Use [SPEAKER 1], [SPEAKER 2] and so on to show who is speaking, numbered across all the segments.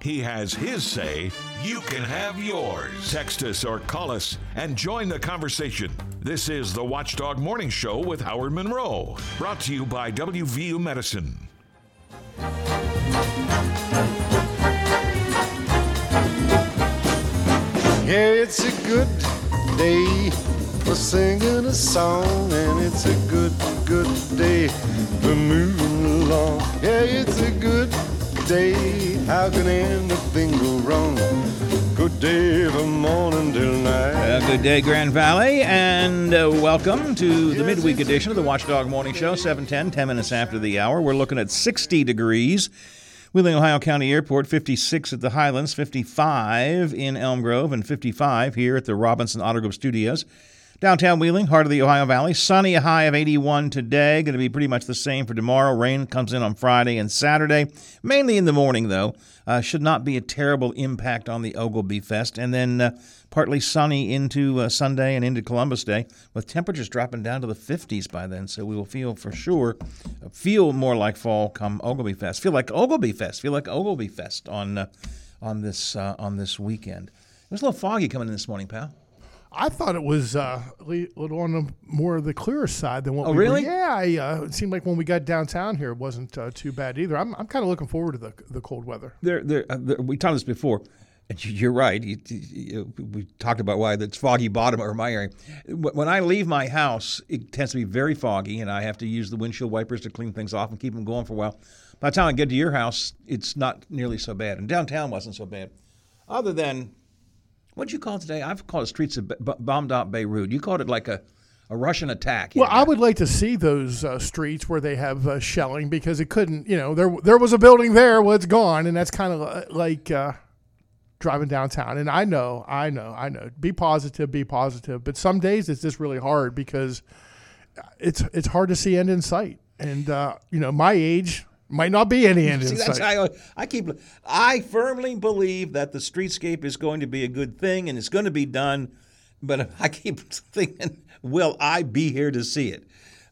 [SPEAKER 1] He has his say, you can have yours. Text us or call us and join the conversation. This is the Watchdog Morning Show with Howard Monroe, brought to you by WVU Medicine.
[SPEAKER 2] Yeah, it's a good day for singing a song, and it's a good, good day for moving along. Yeah, it's a good day. How can anything go wrong? Good day from morning till night.
[SPEAKER 3] Uh, good day, Grand Valley, and uh, welcome to the midweek edition of the Watchdog Morning Show, 710, 10 minutes after the hour. We're looking at 60 degrees. Wheeling, Ohio County Airport, 56 at the Highlands, 55 in Elm Grove, and 55 here at the Robinson Auto Group Studios. Downtown Wheeling, heart of the Ohio Valley, sunny, a high of 81 today. Going to be pretty much the same for tomorrow. Rain comes in on Friday and Saturday, mainly in the morning, though. Uh, should not be a terrible impact on the Oglebay Fest. And then uh, partly sunny into uh, Sunday and into Columbus Day, with temperatures dropping down to the 50s by then. So we will feel for sure, feel more like fall come Oglebay Fest. Feel like Oglebay Fest. Feel like Oglebay Fest on uh, on this uh, on this weekend. It was a little foggy coming in this morning, pal.
[SPEAKER 4] I thought it was uh, a little on the more of the clearer side than what.
[SPEAKER 3] Oh,
[SPEAKER 4] we
[SPEAKER 3] really?
[SPEAKER 4] Were. Yeah, I, uh, it seemed like when we got downtown here, it wasn't uh, too bad either. I'm, I'm kind of looking forward to the the cold weather.
[SPEAKER 3] There, there, uh, there we talked this before. And you're right. You, you, we talked about why it's foggy bottom or my area. When I leave my house, it tends to be very foggy, and I have to use the windshield wipers to clean things off and keep them going for a while. By the time I get to your house, it's not nearly so bad. And downtown wasn't so bad, other than what'd you call it today? I've called it streets of bombed out Beirut. You called it like a, a Russian attack.
[SPEAKER 4] Well, I would like to see those uh, streets where they have uh, shelling because it couldn't. You know, there there was a building there, well, it's gone, and that's kind of like. Uh, driving downtown. And I know, I know, I know. Be positive, be positive. But some days it's just really hard because it's it's hard to see end in sight. And uh, you know, my age might not be any end
[SPEAKER 3] See,
[SPEAKER 4] in sight.
[SPEAKER 3] I, I keep. I firmly believe that the streetscape is going to be a good thing and it's going to be done. But I keep thinking, will I be here to see it?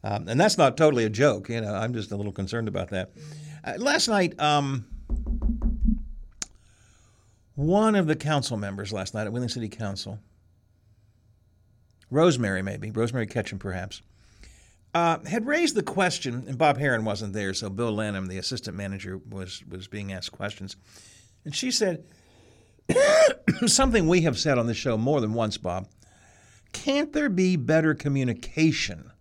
[SPEAKER 3] Um, and that's not totally a joke. You know, I'm just a little concerned about that. Uh, last night, um, one of the council members last night at Wheeling City Council, Rosemary maybe, Rosemary Ketchum perhaps, uh, had raised the question, and Bob Herron wasn't there, so Bill Lanham, the assistant manager, was was being asked questions, and she said something we have said on this show more than once, Bob. Can't there be better communication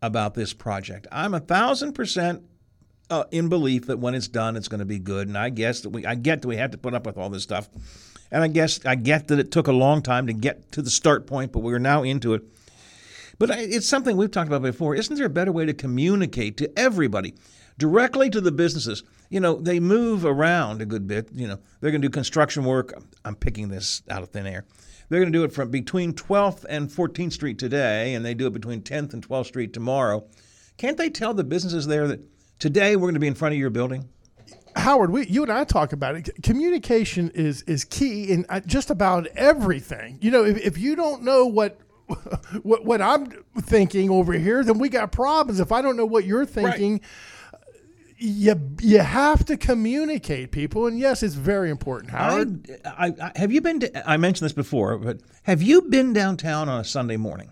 [SPEAKER 3] about this project? I'm a thousand percent uh, in belief that when it's done, it's going to be good. And I guess that we, I get that we had to put up with all this stuff, and I guess I get that it took a long time to get to the start point, but we're now into it. But it's something we've talked about before. Isn't there a better way to communicate to everybody, directly to the businesses? You know, they move around a good bit. You know, they're going to do construction work. I'm picking this out of thin air. They're going to do it from between 12th and 14th Street today, and they do it between 10th and 12th Street tomorrow. Can't they tell the businesses there that today we're going to be in front of your building?
[SPEAKER 4] Howard, we, you and I talk about it. Communication is is key in uh, just about everything. You know, if, if you don't know what what what I'm thinking over here, then we got problems. If I don't know what you're thinking, you you have to communicate, people. And yes, it's very important, Howard.
[SPEAKER 3] I, I, I, have you been? To, I mentioned this before, but have you been downtown on a Sunday morning?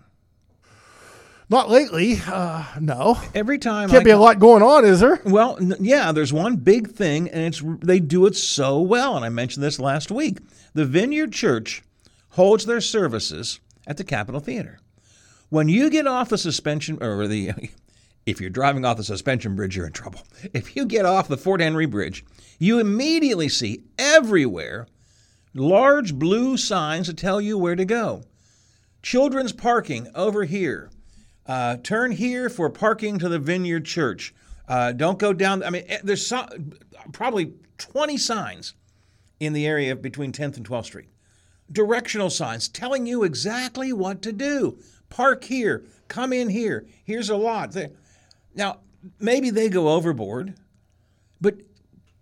[SPEAKER 4] Not lately. Uh, no.
[SPEAKER 3] Every time
[SPEAKER 4] Can't
[SPEAKER 3] I
[SPEAKER 4] be a lot going on, is there?
[SPEAKER 3] Well, n- yeah, there's one big thing, and it's they do it so well. And I mentioned this last week. The Vineyard Church holds their services at the Capitol Theater. When you get off the suspension, or the, if you're driving off the suspension bridge, you're in trouble. If you get off the Fort Henry Bridge, you immediately see everywhere large blue signs that tell you where to go. Children's parking over here. Uh, turn here for parking to the Vineyard Church. Uh, don't go down. I mean, eh, there's so, probably 20 signs in the area between 10th and 12th Street. Directional signs telling you exactly what to do. Park here. Come in here. Here's a lot. Now, maybe they go overboard, but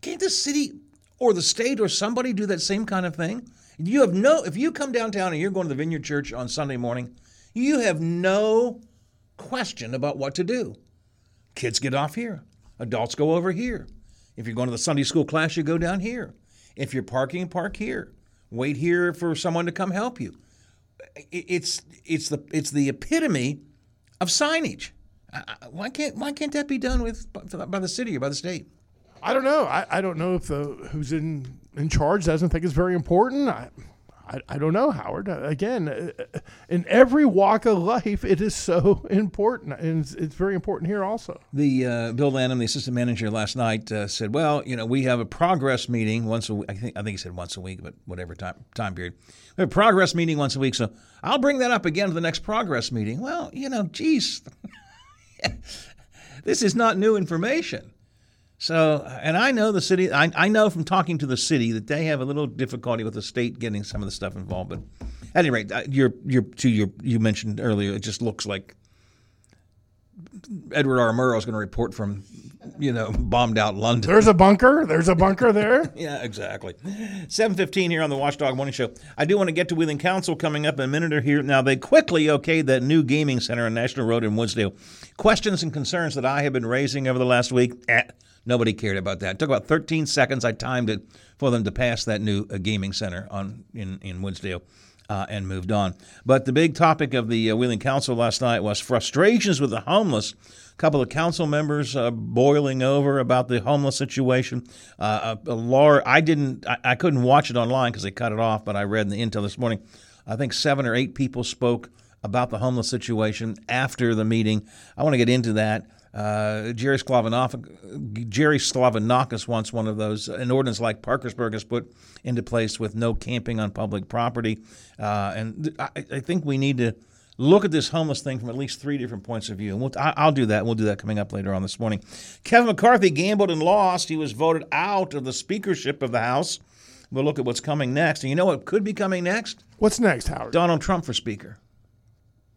[SPEAKER 3] can't the city or the state or somebody do that same kind of thing? You have no. If you come downtown and you're going to the Vineyard Church on Sunday morning, you have no question about what to do. Kids get off here. Adults go over here. If you're going to the Sunday school class, you go down here. If you're parking, park here. Wait here for someone to come help you. It's it's the it's the epitome of signage. Why can't why can't that be done with by the city or by the state?
[SPEAKER 4] I don't know. I, I don't know if the who's in in charge doesn't think it's very important. I, I, I don't know, Howard. Uh, again, uh, in every walk of life, it is so important, and it's, it's very important here also.
[SPEAKER 3] The uh, Bill Lanham, the assistant manager last night, uh, said, "Well, you know, we have a progress meeting once a week. I think I think he said once a week, but whatever time time period. We have a progress meeting once a week, so I'll bring that up again to the next progress meeting. Well, you know, geez, this is not new information." So, and I know the city, I, I know from talking to the city that they have a little difficulty with the state getting some of the stuff involved. But at any rate, you're, you're, to your, you mentioned earlier, it just looks like Edward R. Murrow is going to report from, you know, bombed out London.
[SPEAKER 4] There's a bunker. There's a bunker there.
[SPEAKER 3] yeah, exactly. 7:15 here on the Watchdog Morning Show. I do want to get to Wheeling Council coming up in a minute or here. Now they quickly okayed that new gaming center on National Road in Woodsdale. Questions and concerns that I have been raising over the last week. Eh, Nobody cared about that. It took about 13 seconds. I timed it for them to pass that new uh, gaming center on in in Woodsdale. Uh, and moved on. But the big topic of the uh, Wheeling Council last night was frustrations with the homeless. A couple of council members uh, boiling over about the homeless situation. Uh, a, a Laura, I didn't, I, I couldn't watch it online because they cut it off, but I read in the intel this morning. I think seven or eight people spoke about the homeless situation after the meeting. I want to get into that. Uh, Jerry Sklavounakis, Jerry Sklavounakis wants one of those, an ordinance like Parkersburg has put into place with no camping on public property. Uh, and th- I, I, think we need to look at this homeless thing from at least three different points of view. And we'll, I, will do that. We'll do that coming up later on this morning. Kevin McCarthy gambled and lost. He was voted out of the speakership of the House. We'll look at what's coming next. And you know what could be coming next?
[SPEAKER 4] What's next, Howard?
[SPEAKER 3] Donald Trump for Speaker.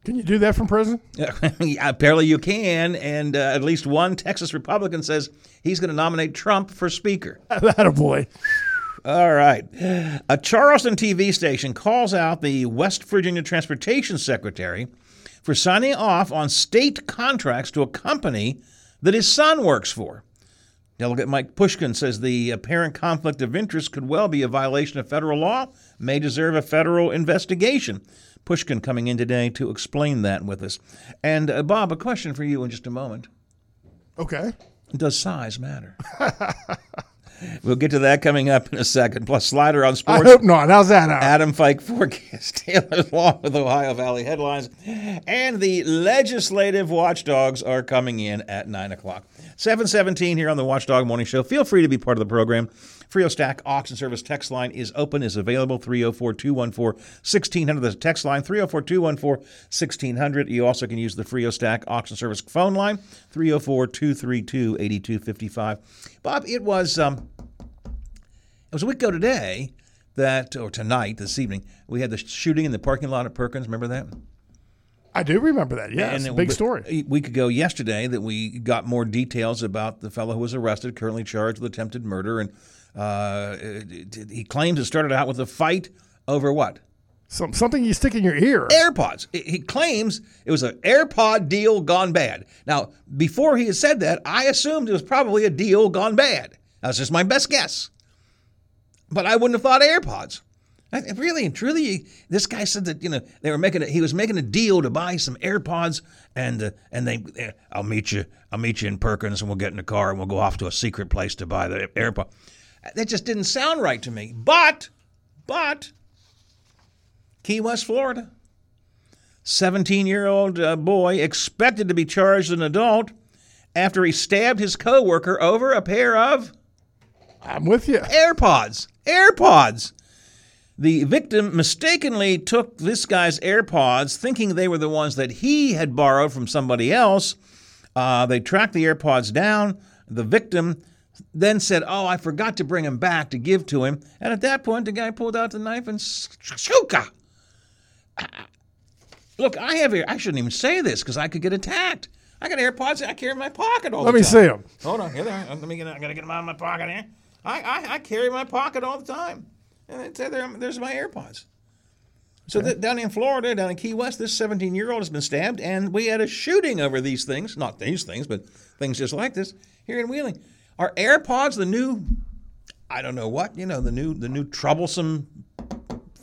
[SPEAKER 4] Can you do that from prison?
[SPEAKER 3] apparently you can. And uh, at least one Texas Republican says he's going to nominate Trump for Speaker.
[SPEAKER 4] that a boy.
[SPEAKER 3] All right. A Charleston TV station calls out the West Virginia Transportation Secretary for signing off on state contracts to a company that his son works for. Delegate Mike Pushkin says the apparent conflict of interest could well be a violation of federal law, may deserve a federal investigation. Pushkin coming in today to explain that with us. And uh, Bob, a question for you in just a moment.
[SPEAKER 4] Okay.
[SPEAKER 3] Does size matter? We'll get to that coming up in a second. Plus, slider on sports.
[SPEAKER 4] I hope not. How's that out?
[SPEAKER 3] Adam Fike forecast, Taylor's Law with Ohio Valley headlines. And the legislative watchdogs are coming in at 9 o'clock. 717 here on the Watchdog Morning Show. Feel free to be part of the program. Frio Stack Auction Service text line is open, is available 304 214 1600. The text line 304 214 1600. You also can use the Frio Stack Auction Service phone line 304 232 8255. Bob, it was um, it was a week ago today that, or tonight, this evening, we had the shooting in the parking lot at Perkins. Remember that?
[SPEAKER 4] I do remember that. Yes, and big story.
[SPEAKER 3] A week ago yesterday that we got more details about the fellow who was arrested, currently charged with attempted murder, and uh, he claims it started out with a fight over what?
[SPEAKER 4] Some, something you stick in your ear.
[SPEAKER 3] AirPods. He claims it was an AirPod deal gone bad. Now, before he had said that, I assumed it was probably a deal gone bad. That's just my best guess. But I wouldn't have thought AirPods. I, really and truly, this guy said that you know they were making a, he was making a deal to buy some AirPods, and uh, and they uh, I'll meet you I'll meet you in Perkins, and we'll get in the car and we'll go off to a secret place to buy the AirPod. That just didn't sound right to me. But, but, Key West, Florida. 17 year old uh, boy expected to be charged an adult after he stabbed his coworker over a pair of.
[SPEAKER 4] I'm with you.
[SPEAKER 3] AirPods. AirPods. The victim mistakenly took this guy's AirPods, thinking they were the ones that he had borrowed from somebody else. Uh, they tracked the AirPods down. The victim then said, Oh, I forgot to bring him back to give to him. And at that point, the guy pulled out the knife and shuka. Uh, look, I have I shouldn't even say this because I could get attacked. I got AirPods I carry in my pocket all
[SPEAKER 4] Let
[SPEAKER 3] the
[SPEAKER 4] time.
[SPEAKER 3] Let
[SPEAKER 4] me see them.
[SPEAKER 3] Hold on, here they are. Let me get. I gotta get them out of my pocket here. I, I, I carry my pocket all the time, and say there, there's my AirPods. So okay. down in Florida, down in Key West, this 17 year old has been stabbed, and we had a shooting over these things. Not these things, but things just like this here in Wheeling. Are AirPods the new? I don't know what you know the new the new troublesome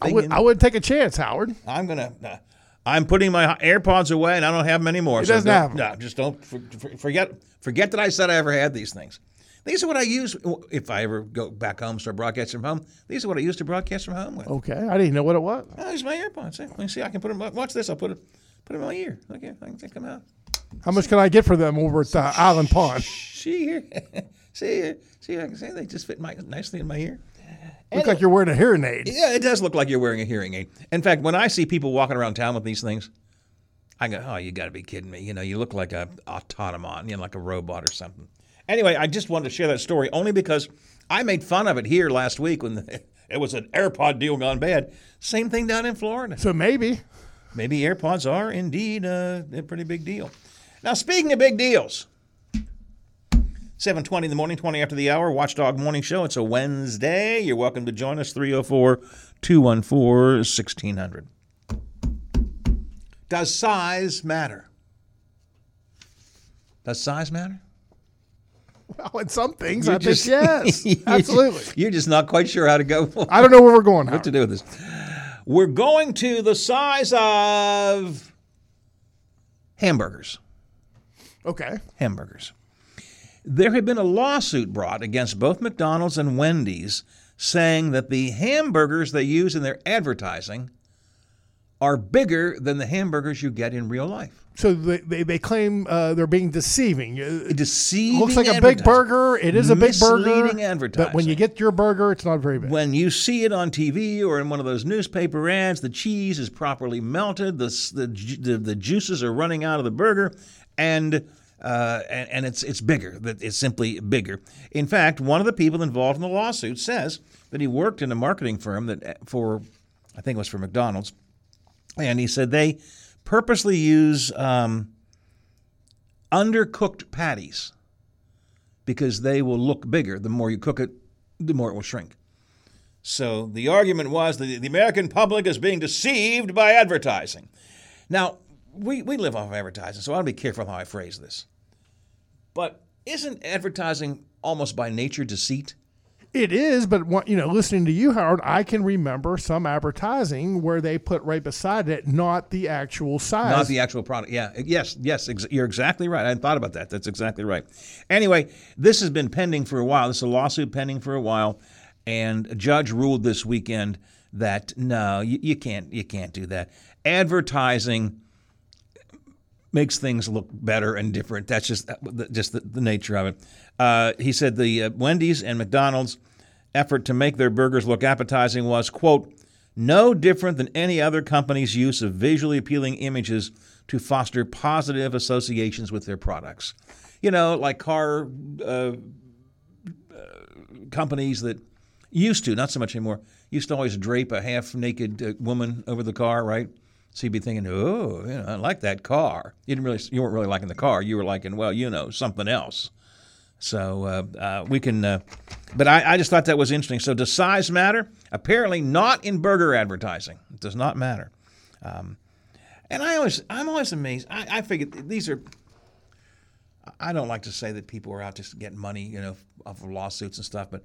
[SPEAKER 4] I
[SPEAKER 3] thing.
[SPEAKER 4] would,
[SPEAKER 3] in-
[SPEAKER 4] I would take a chance, Howard.
[SPEAKER 3] I'm gonna. Uh, I'm putting my AirPods away, and I don't have them anymore.
[SPEAKER 4] He doesn't
[SPEAKER 3] don't-
[SPEAKER 4] have 'em.
[SPEAKER 3] No, just don't for, for- forget. Forget that I said I ever had these things. These are what I use if I ever go back home, start broadcasting from home. These are what I used to broadcast from home with.
[SPEAKER 4] Okay, I didn't know what it was.
[SPEAKER 3] Oh, these are my AirPods. Let me see. I can put them. Watch this. I'll put it. Put them in my ear. Okay, I can take them out.
[SPEAKER 4] How much can I get for them over at uh, Island Pond?
[SPEAKER 3] See here. See. See, I can say they just fit my, nicely in my ear.
[SPEAKER 4] Look like you're wearing a hearing aid.
[SPEAKER 3] Yeah, it does look like you're wearing a hearing aid. In fact, when I see people walking around town with these things, I go, "Oh, you got to be kidding me!" You know, you look like a automaton, you know, like a robot or something. Anyway, I just wanted to share that story only because I made fun of it here last week when the, it was an AirPod deal gone bad. Same thing down in Florida.
[SPEAKER 4] So maybe.
[SPEAKER 3] Maybe AirPods are indeed uh, a pretty big deal. Now, speaking of big deals, 7.20 in the morning, 20 after the hour, Watchdog Morning Show. It's a Wednesday. You're welcome to join us, 304-214-1600. Does size matter? Does size matter?
[SPEAKER 4] Well, in some things,
[SPEAKER 3] You're
[SPEAKER 4] I
[SPEAKER 3] just-
[SPEAKER 4] think yes, absolutely.
[SPEAKER 3] You're just not quite sure how to go.
[SPEAKER 4] I don't know where we're going.
[SPEAKER 3] what to do with this. We're going to the size of hamburgers.
[SPEAKER 4] Okay.
[SPEAKER 3] hamburgers. There had been a lawsuit brought against both McDonald's and Wendy's saying that the hamburgers they use in their advertising are bigger than the hamburgers you get in real life.
[SPEAKER 4] So they, they, they claim uh, they're being deceiving. Uh, It
[SPEAKER 3] Deceiving
[SPEAKER 4] looks like a big burger. It is a big burger.
[SPEAKER 3] Misleading
[SPEAKER 4] But when you get your burger, it's not very big.
[SPEAKER 3] When you see it on TV or in one of those newspaper ads, the cheese is properly melted, the the, the, the juices are running out of the burger, and uh, and, and it's it's bigger. That it's simply bigger. In fact, one of the people involved in the lawsuit says that he worked in a marketing firm that for, I think it was for McDonald's, and he said they purposely use um, undercooked patties because they will look bigger. The more you cook it, the more it will shrink. So the argument was that the American public is being deceived by advertising. Now, we, we live off of advertising, so I want to be careful how I phrase this. But isn't advertising almost by nature deceit?
[SPEAKER 4] It is, but what, you know, listening to you, Howard, I can remember some advertising where they put right beside it not the actual size.
[SPEAKER 3] Not the actual product. Yeah. Yes. Yes. Ex- you're exactly right. I hadn't thought about that. That's exactly right. Anyway, this has been pending for a while. This is a lawsuit pending for a while, and a judge ruled this weekend that no, you, you can't. You can't do that. Advertising makes things look better and different. That's just just the, the nature of it. Uh, he said the uh, Wendy's and McDonald's effort to make their burgers look appetizing was quote no different than any other company's use of visually appealing images to foster positive associations with their products. You know, like car uh, uh, companies that used to, not so much anymore, used to always drape a half naked uh, woman over the car, right? So you'd be thinking, oh, you know, I like that car. You didn't really, you weren't really liking the car. You were liking, well, you know, something else. So uh, uh, we can, uh, but I, I just thought that was interesting. So does size matter? Apparently not in burger advertising. It does not matter. Um, and I always, I'm always amazed. I, I figure these are. I don't like to say that people are out just getting money, you know, off of lawsuits and stuff, but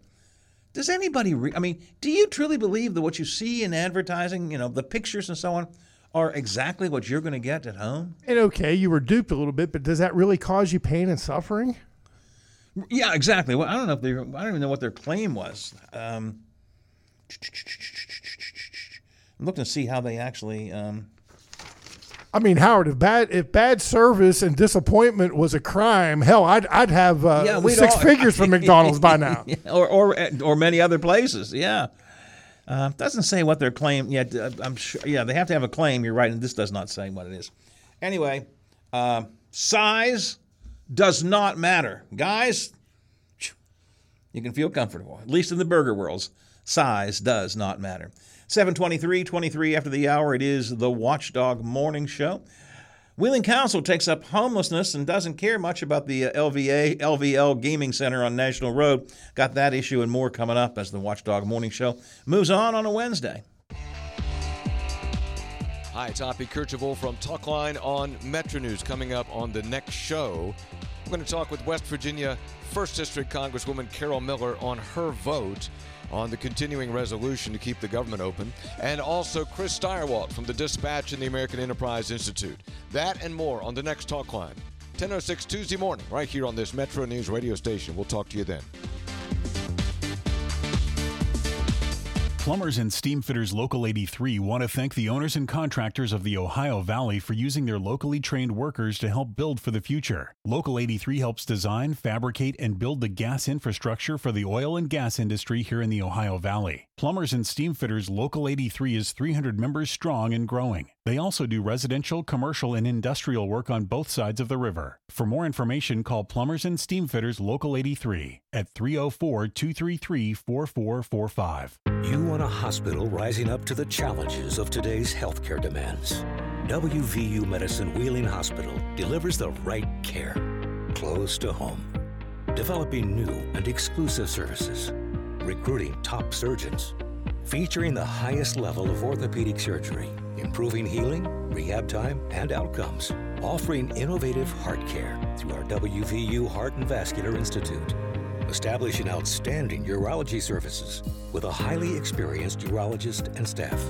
[SPEAKER 3] does anybody? Re- I mean, do you truly believe that what you see in advertising, you know, the pictures and so on, are exactly what you're going to get at home?
[SPEAKER 4] and okay, you were duped a little bit, but does that really cause you pain and suffering?
[SPEAKER 3] Yeah, exactly. Well, I don't know if they. I don't even know what their claim was. Um, I'm looking to see how they actually. Um,
[SPEAKER 4] I mean, Howard, if bad if bad service and disappointment was a crime, hell, I'd I'd have uh,
[SPEAKER 3] Yeah,
[SPEAKER 4] six
[SPEAKER 3] all-
[SPEAKER 4] figures from McDonald's by now.
[SPEAKER 3] Or or or many other places. Yeah, uh, doesn't say what their claim yet. Uh, I'm sure. Yeah, they have to have a claim. You're right, and this does not say what it is. Anyway, uh, size does not matter, guys. You can feel comfortable, at least in the burger worlds. Size does not matter. 723, 23 after the hour, it is the Watchdog Morning Show. Wheeling Council takes up homelessness and doesn't care much about the uh, LVA, LVL Gaming Center on National Road. Got that issue and more coming up as the Watchdog Morning Show moves on on a Wednesday.
[SPEAKER 5] Hi, it's Hoppy Kercheval from Talkline on Metro News. Coming up on the next show, I'm going to talk with West Virginia 1st District Congresswoman Carol Miller on her vote on the continuing resolution to keep the government open, and also Chris Stirewalt from the Dispatch and the American Enterprise Institute. That and more on the next Talk Line. 10.06 Tuesday morning, right here on this Metro News radio station. We'll talk to you then.
[SPEAKER 6] Plumbers and Steam Fitters Local 83 want to thank the owners and contractors of the Ohio Valley for using their locally trained workers to help build for the future. Local 83 helps design, fabricate, and build the gas infrastructure for the oil and gas industry here in the Ohio Valley. Plumbers and Steam Fitters Local 83 is 300 members strong and growing. They also do residential, commercial, and industrial work on both sides of the river. For more information, call Plumbers and Steam Fitters Local 83 at 304 233 4445.
[SPEAKER 7] You want a hospital rising up to the challenges of today's healthcare demands. WVU Medicine Wheeling Hospital delivers the right care close to home. Developing new and exclusive services, recruiting top surgeons, featuring the highest level of orthopedic surgery, improving healing, rehab time, and outcomes, offering innovative heart care through our WVU Heart and Vascular Institute, establishing outstanding urology services with a highly experienced urologist and staff,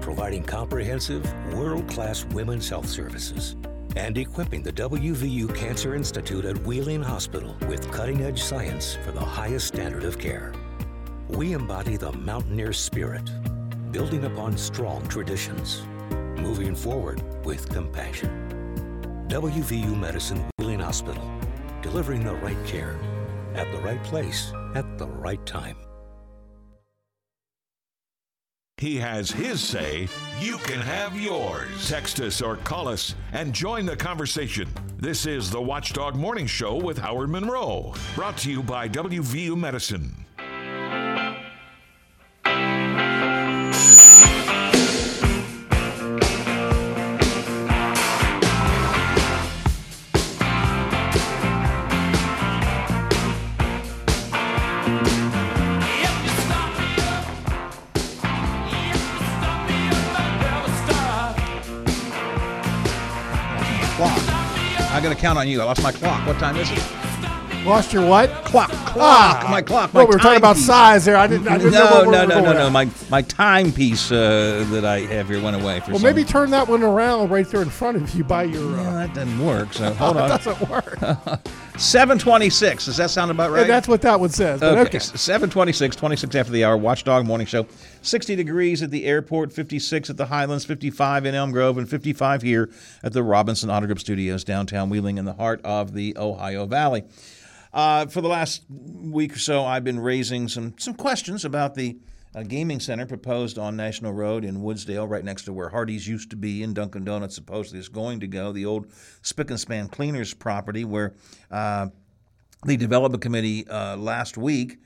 [SPEAKER 7] providing comprehensive, world class women's health services, and equipping the WVU Cancer Institute at Wheeling Hospital with cutting edge science for the highest standard of care. We embody the mountaineer spirit, building upon strong traditions, moving forward with compassion. WVU Medicine Wheeling Hospital, delivering the right care at the right place at the right time.
[SPEAKER 1] He has his say. You can have yours. Text us or call us and join the conversation. This is the Watchdog Morning Show with Howard Monroe. Brought to you by WVU Medicine.
[SPEAKER 3] Got to count on you. I lost my clock. What time is it?
[SPEAKER 4] Lost your what?
[SPEAKER 3] Clock. Clock. my clock. My
[SPEAKER 4] Well, we were talking about
[SPEAKER 3] timepiece.
[SPEAKER 4] size there. I didn't. I didn't know
[SPEAKER 3] No, no, no, no, no. My my timepiece uh, that I have here went away for
[SPEAKER 4] Well,
[SPEAKER 3] some
[SPEAKER 4] maybe turn that one around right there in front of you by your.
[SPEAKER 3] Yeah,
[SPEAKER 4] Uh,
[SPEAKER 3] that doesn't work. So hold
[SPEAKER 4] it
[SPEAKER 3] on.
[SPEAKER 4] doesn't work.
[SPEAKER 3] 726. Does that sound about right?
[SPEAKER 4] And that's what that one says.
[SPEAKER 3] Okay,
[SPEAKER 4] okay.
[SPEAKER 3] 726, 26 after the hour, Watchdog Morning Show. 60 degrees at the airport, 56 at the Highlands, 55 in Elm Grove, and 55 here at the Robinson Auto Group Studios, downtown Wheeling, in the heart of the Ohio Valley. Uh, for the last week or so, I've been raising some, some questions about the uh, gaming center proposed on National Road in Woodsdale, right next to where Hardee's used to be, and Dunkin' Donuts supposedly is going to go, the old Spick and Span Cleaners property, where uh, the development committee uh, last week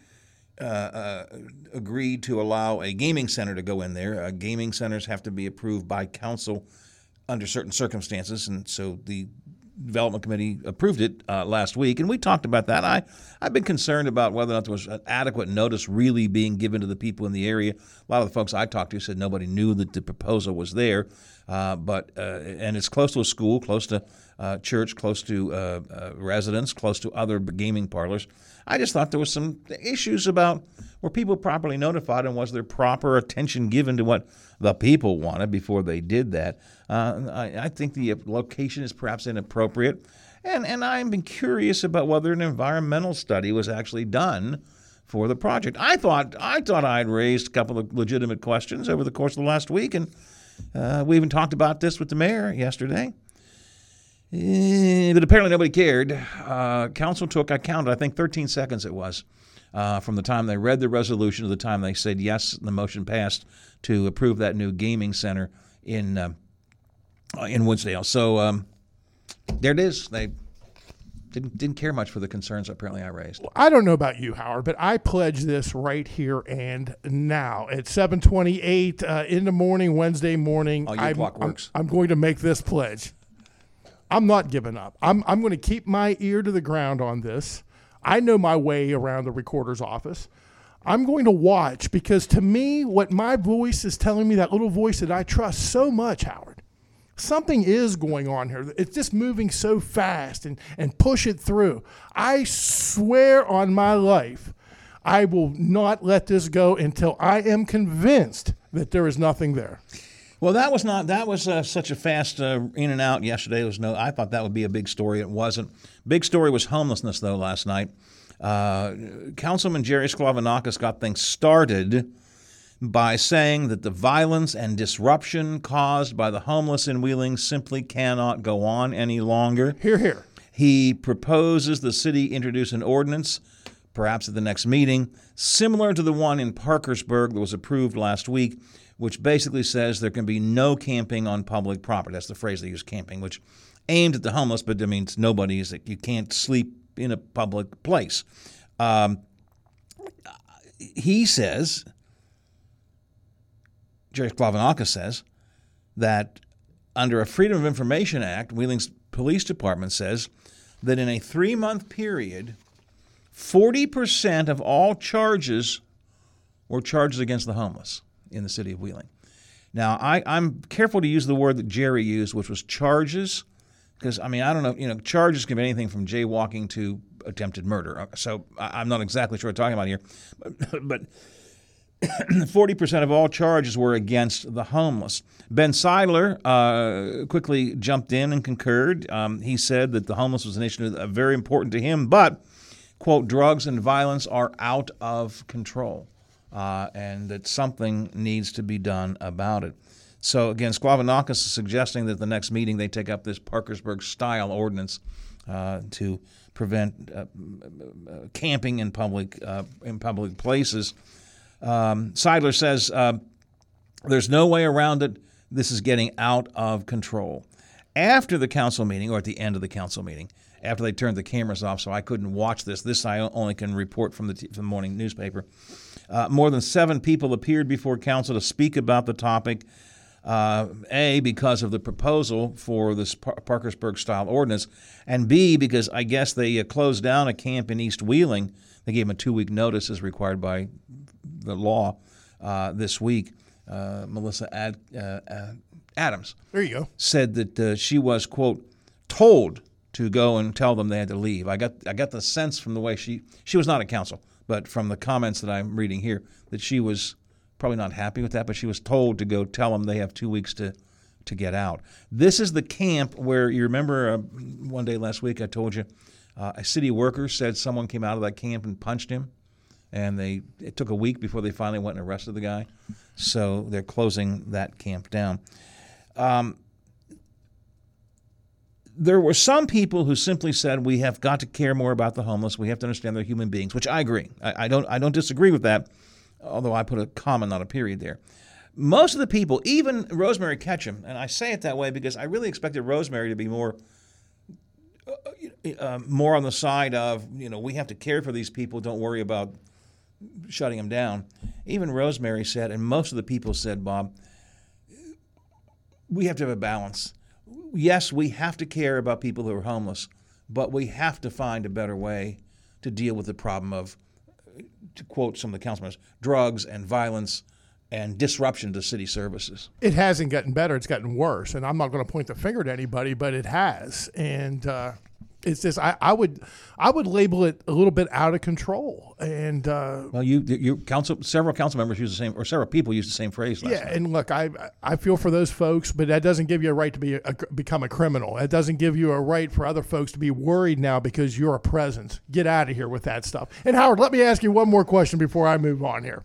[SPEAKER 3] uh, uh, agreed to allow a gaming center to go in there. Uh, gaming centers have to be approved by council under certain circumstances, and so the development committee approved it uh, last week, and we talked about that. I I've been concerned about whether or not there was adequate notice really being given to the people in the area. A lot of the folks I talked to said nobody knew that the proposal was there, uh, but uh, and it's close to a school, close to uh, church, close to uh, uh, residents, close to other gaming parlors. I just thought there was some issues about were people properly notified and was there proper attention given to what the people wanted before they did that. Uh, I, I think the location is perhaps inappropriate, and and I've been curious about whether an environmental study was actually done for the project. I thought I thought I'd raised a couple of legitimate questions over the course of the last week, and uh, we even talked about this with the mayor yesterday. Eh, but apparently nobody cared. Uh, council took, I counted, I think 13 seconds it was, uh, from the time they read the resolution to the time they said yes, the motion passed to approve that new gaming center in uh, in Woodsdale. So um, there it is. They didn't didn't care much for the concerns apparently I raised.
[SPEAKER 4] I don't know about you, Howard, but I pledge this right here and now at 7:28 uh, in the morning, Wednesday morning.
[SPEAKER 3] Oh, your
[SPEAKER 4] I'm,
[SPEAKER 3] clock
[SPEAKER 4] I'm-
[SPEAKER 3] works.
[SPEAKER 4] I'm, going to make this pledge. I'm not giving up. I'm I'm going to keep my ear to the ground on this. I know my way around the recorder's office. I'm going to watch because to me, what my voice is telling me, that little voice that I trust so much, Howard, something is going on here. It's just moving so fast and, and push it through. I swear on my life, I will not let this go until I am convinced that there is nothing there.
[SPEAKER 3] Well, that was not. That was uh, such a fast uh, in and out yesterday. There was no. I thought that would be a big story. It wasn't. Big story was homelessness though last night. Uh, Councilman Jerry Sklavounakis got things started by saying that the violence and disruption caused by the homeless in Wheeling simply cannot go on any longer.
[SPEAKER 4] Here, here.
[SPEAKER 3] He proposes the city introduce an ordinance, perhaps at the next meeting, similar to the one in Parkersburg that was approved last week, which basically says there can be no camping on public property. That's the phrase they use, camping, which aimed at the homeless, but it means nobody's. That you can't sleep in a public place. Um, he says, Jerry Sklavounakis says, that under a Freedom of Information Act, Wheeling's police department says that in a three month period, 40% of all charges were charges against the homeless in the city of Wheeling. Now, I, I'm careful to use the word that Jerry used, which was charges, because I mean, I don't know, you know, charges can be anything from jaywalking to attempted murder. So I- I'm not exactly sure what I'm talking about here. But, but 40% of all charges were against the homeless. Ben Seidler uh, quickly jumped in and concurred. Um, he said that the homeless was an issue uh, very important to him, but, quote, drugs and violence are out of control uh, and that something needs to be done about it. So, again, Sklavounakis is suggesting that the next meeting they take up this Parkersburg style ordinance uh, to prevent uh, camping in public, uh, in public places. Um, Seidler says uh, there's no way around it. This is getting out of control. After the council meeting, or at the end of the council meeting, after they turned the cameras off, so I couldn't watch this. This I only can report from the, t- from the morning newspaper. Uh, more than seven people appeared before council to speak about the topic. Uh, a, because of the proposal for this Par- Parkersburg style ordinance, and B, because I guess they uh, closed down a camp in East Wheeling. They gave them a two week notice as required by the law uh, this week. Uh, Melissa Ad, uh, uh, Adams
[SPEAKER 4] There you go.
[SPEAKER 3] said that uh, she was quote told to go and tell them they had to leave. I got I got the sense from the way she she was not at council, but from the comments that I'm reading here that she was probably not happy with that, but she was told to go tell them they have two weeks to to get out. This is the camp where you remember uh, one day last week I told you uh, a city worker said someone came out of that camp and punched him, and they it took a week before they finally went and arrested the guy. So they're closing that camp down there were some people who simply said we have got to care more about the homeless. We have to understand they're human beings, which I agree. I, I don't I don't disagree with that, although I put a comma, not a period there. Most of the people, even Rosemary Ketchum, and I say it that way because I really expected Rosemary to be more uh, more on the side of you know we have to care for these people. Don't worry about shutting them down. Even Rosemary said, and most of the people said, Bob, we have to have a balance. Yes, we have to care about people who are homeless, but we have to find a better way to deal with the problem of, to quote some of the council members, drugs and violence and disruption to city services.
[SPEAKER 4] It hasn't gotten better. It's gotten worse. And I'm not going to point the finger at anybody, but it has. And uh, it's just I, I would I would label it a little bit out of control. And uh,
[SPEAKER 3] Well, you, you council, several council members use the same, or several people use the same phrase last
[SPEAKER 4] yeah,
[SPEAKER 3] night.
[SPEAKER 4] and look, I I feel for those folks, but that doesn't give you a right to be a, become a criminal. It doesn't give you a right for other folks to be worried now because you're a presence. Get out of here with that stuff. And Howard, let me ask you one more question before I move on here.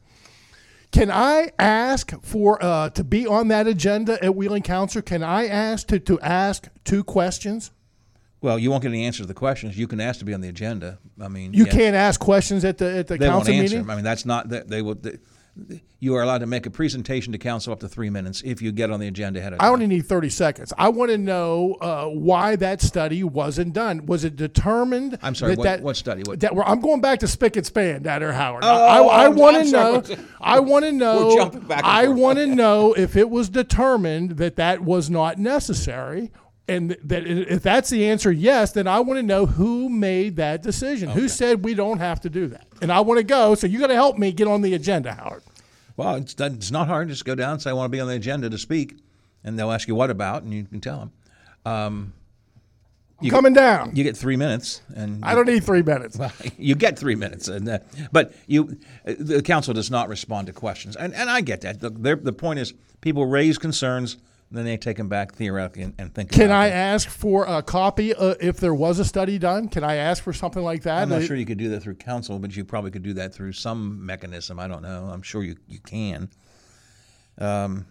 [SPEAKER 4] Can I ask for uh, to be on that agenda at Wheeling Council? Can I ask to, to ask two questions?
[SPEAKER 3] Well, you won't get any answers to the questions. You can ask to be on the agenda. I mean,
[SPEAKER 4] You
[SPEAKER 3] yes.
[SPEAKER 4] can't ask questions at the at the
[SPEAKER 3] They won't
[SPEAKER 4] council
[SPEAKER 3] answer
[SPEAKER 4] meeting.
[SPEAKER 3] them. I mean, that's not that they will. They, you are allowed to make a presentation to council up to three minutes if you get on the agenda ahead of time.
[SPEAKER 4] I
[SPEAKER 3] time.
[SPEAKER 4] only need 30 seconds. I want to know uh, why that study wasn't done. Was it determined?
[SPEAKER 3] I'm sorry,
[SPEAKER 4] that
[SPEAKER 3] what-
[SPEAKER 4] that,
[SPEAKER 3] what study? What-
[SPEAKER 4] That, I'm going back to Spick and Span, Dad or Howard.
[SPEAKER 3] Oh,
[SPEAKER 4] I, I want to know.
[SPEAKER 3] We're-
[SPEAKER 4] I want to know.
[SPEAKER 3] jumping back
[SPEAKER 4] I want to know if it was determined that that was not necessary. And that if that's the answer, yes, then I want to know who made that decision. Who said we don't have to do that? And I want to go. So you got to help me get on the agenda, Howard.
[SPEAKER 3] Well, it's, it's not hard. Just go down and say I want to be on the agenda to speak, and they'll ask you what about, and you can tell them. Um,
[SPEAKER 4] I'm coming down.
[SPEAKER 3] you get three minutes, and
[SPEAKER 4] I don't need three minutes.
[SPEAKER 3] you get three minutes, and uh, but you, the council does not respond to questions, and and I get that. The, the point is, people raise concerns, then they take them back theoretically and, and think.
[SPEAKER 4] Can I
[SPEAKER 3] them.
[SPEAKER 4] ask for a copy uh, if there was a study done? Can I ask for something like that?
[SPEAKER 3] I'm not
[SPEAKER 4] Uh,
[SPEAKER 3] sure you could do that through council, but you probably could do that through some mechanism. I don't know. I'm sure you you can. Um.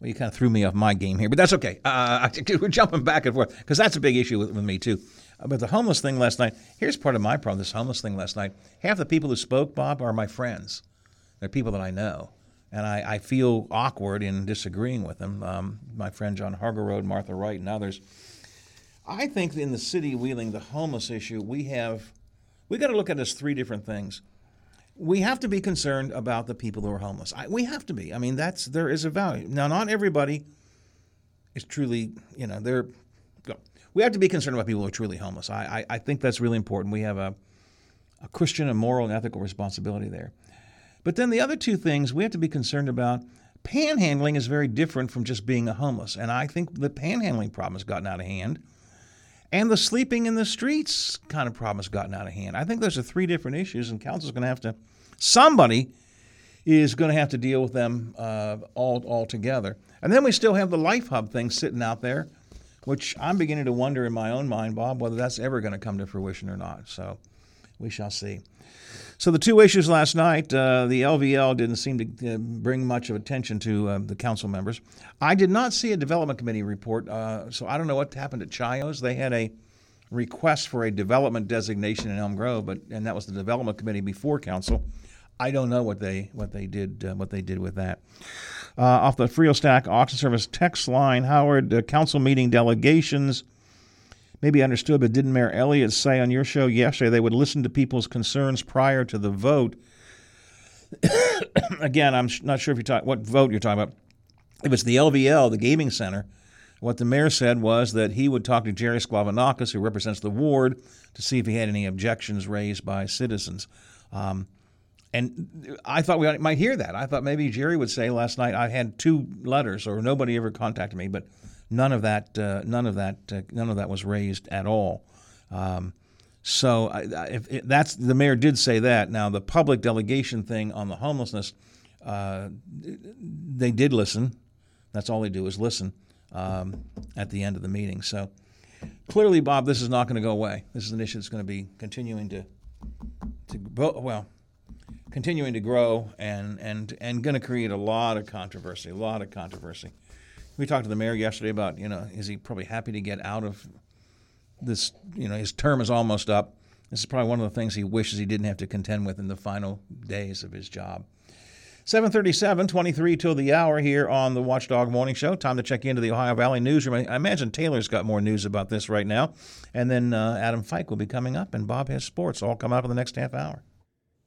[SPEAKER 3] Well, you kind of threw me off my game here, but that's okay. Uh, we're jumping back and forth because that's a big issue with, with me too. Uh, But the homeless thing last night. Here's part of my problem. This homeless thing last night. Half the people who spoke, Bob, are my friends. They're people that I know, and I, I feel awkward in disagreeing with them. Um, my friend John Hargerode, Martha Wright, and others. I think in the city of Wheeling, the homeless issue, we have, we got to look at as three different things. We have to be concerned about the people who are homeless. I, we have to be. I mean, that's there is a value. Now, not everybody is truly, you know, they're. We have to be concerned about people who are truly homeless. I, I, I think that's really important. We have a, a Christian and moral and ethical responsibility there. But then the other two things we have to be concerned about. Panhandling is very different from just being a homeless, and I think the panhandling problem has gotten out of hand and the sleeping in the streets kind of problem has gotten out of hand. I think those are three different issues, and council's going to have to, somebody is going to have to deal with them uh, all all together. And then we still have the Life Hub thing sitting out there, which I'm beginning to wonder in my own mind, Bob, whether that's ever going to come to fruition or not. So we shall see. So the two issues last night, uh, the LVL didn't seem to uh, bring much of attention to uh, the council members. I did not see a development committee report, uh, so I don't know what happened at Chios. They had a request for a development designation in Elm Grove, but and that was the development committee before council. I don't know what they what they did uh, what they did with that. Uh, off the Frio Stack Auction Service text line, Howard, uh, council meeting delegations maybe understood, but didn't Mayor Elliott say on your show yesterday they would listen to people's concerns prior to the vote? Again, I'm not sure if you're talking what vote you're talking about. If it's the LVL, the gaming center, what the mayor said was that he would talk to Jerry Sklavounakis, who represents the ward, to see if he had any objections raised by citizens. Um, and I thought we might hear that. I thought maybe Jerry would say last night I had two letters, or nobody ever contacted me, but none of that, uh, none of that, uh, none of that was raised at all. Um, so I, I- if, if that's the mayor did say that. Now the public delegation thing on the homelessness, uh, they did listen. That's all they do is listen um, at the end of the meeting. So clearly, Bob, this is not going to go away. This is an issue that's going to be continuing to to well, continuing to grow and and and going to create a lot of controversy. A lot of controversy. We talked to the mayor yesterday about you know is he probably happy to get out of this? You know his term is almost up. This is probably one of the things he wishes he didn't have to contend with in the final days of his job. 737, 23 till the hour here on the Watchdog Morning Show. Time to check into the Ohio Valley newsroom. I imagine Taylor's got more news about this right now. And then uh, Adam Fike will be coming up, and Bob has sports all come up in the next half hour.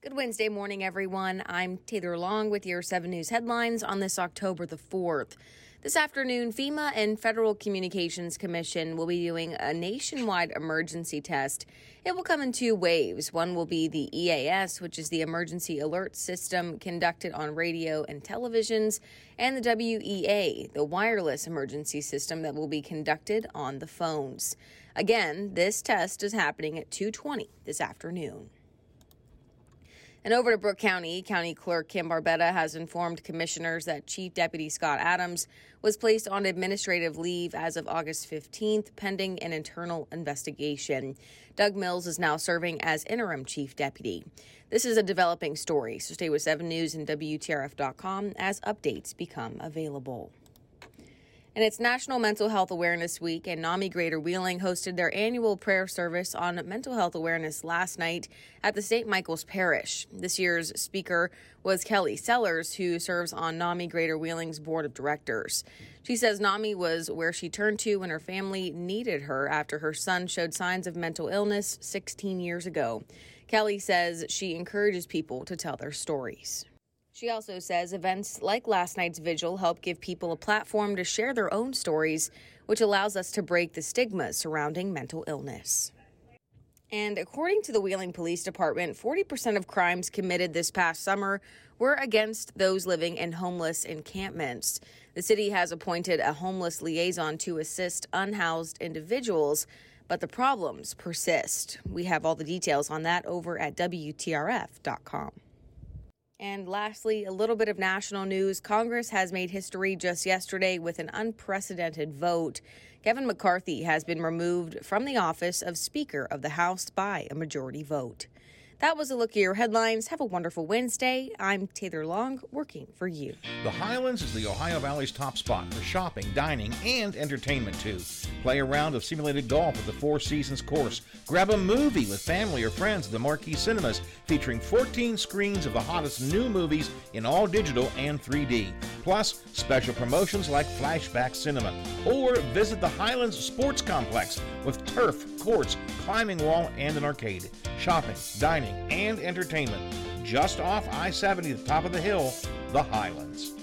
[SPEAKER 8] Good Wednesday morning, everyone. I'm Taylor Long with your 7 News headlines on this October the 4th. This afternoon, FEMA and Federal Communications Commission will be doing a nationwide emergency test. It will come in two waves. One will be the EAS, which is the emergency alert system conducted on radio and televisions, and the WEA, the wireless emergency system that will be conducted on the phones. Again, this test is happening at 2:20 this afternoon. And over to Brooke County, County Clerk Kim Barbetta has informed commissioners that Chief Deputy Scott Adams was placed on administrative leave as of August 15th, pending an internal investigation. Doug Mills is now serving as interim Chief Deputy. This is a developing story, so stay with 7 News and WTRF.com as updates become available. And it's National Mental Health Awareness Week, and NAMI Greater Wheeling hosted their annual prayer service on mental health awareness last night at the St. Michael's Parish. This year's speaker was Kelly Sellers, who serves on NAMI Greater Wheeling's board of directors. She says NAMI was where she turned to when her family needed her after her son showed signs of mental illness 16 years ago. Kelly says she encourages people to tell their stories. She also says events like last night's vigil help give people a platform to share their own stories, which allows us to break the stigma surrounding mental illness. And according to the Wheeling Police Department, 40% of crimes committed this past summer were against those living in homeless encampments. The city has appointed a homeless liaison to assist unhoused individuals, but the problems persist. We have all the details on that over at WTRF.com. And lastly, a little bit of national news. Congress has made history just yesterday with an unprecedented vote. Kevin McCarthy has been removed from the office of Speaker of the House by a majority vote. That was a look at your headlines. Have a wonderful Wednesday. I'm Taylor Long, working for you.
[SPEAKER 3] The Highlands is the Ohio Valley's top spot for shopping, dining, and entertainment, too. Play a round of simulated golf at the Four Seasons course. Grab a movie with family or friends at the Marquee Cinemas, featuring 14 screens of the hottest new movies in all digital and 3D. Plus, special promotions like Flashback Cinema. Or visit the Highlands Sports Complex with turf, courts, climbing wall, and an arcade. Shopping, dining, and entertainment. Just off I 70, the top of the hill, the Highlands.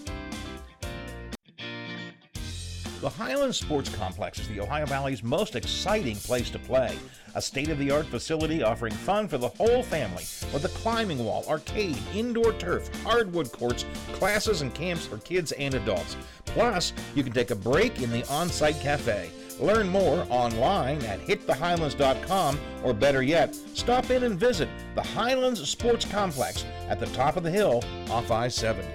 [SPEAKER 3] The Highlands Sports Complex is the Ohio Valley's most exciting place to play. A state of the art facility offering fun for the whole family with a climbing wall, arcade, indoor turf, hardwood courts, classes and camps for kids and adults. Plus, you can take a break in the on site cafe. Learn more online at hitthehighlands.com or better yet, stop in and visit the Highlands Sports Complex at the top of the hill off I 70.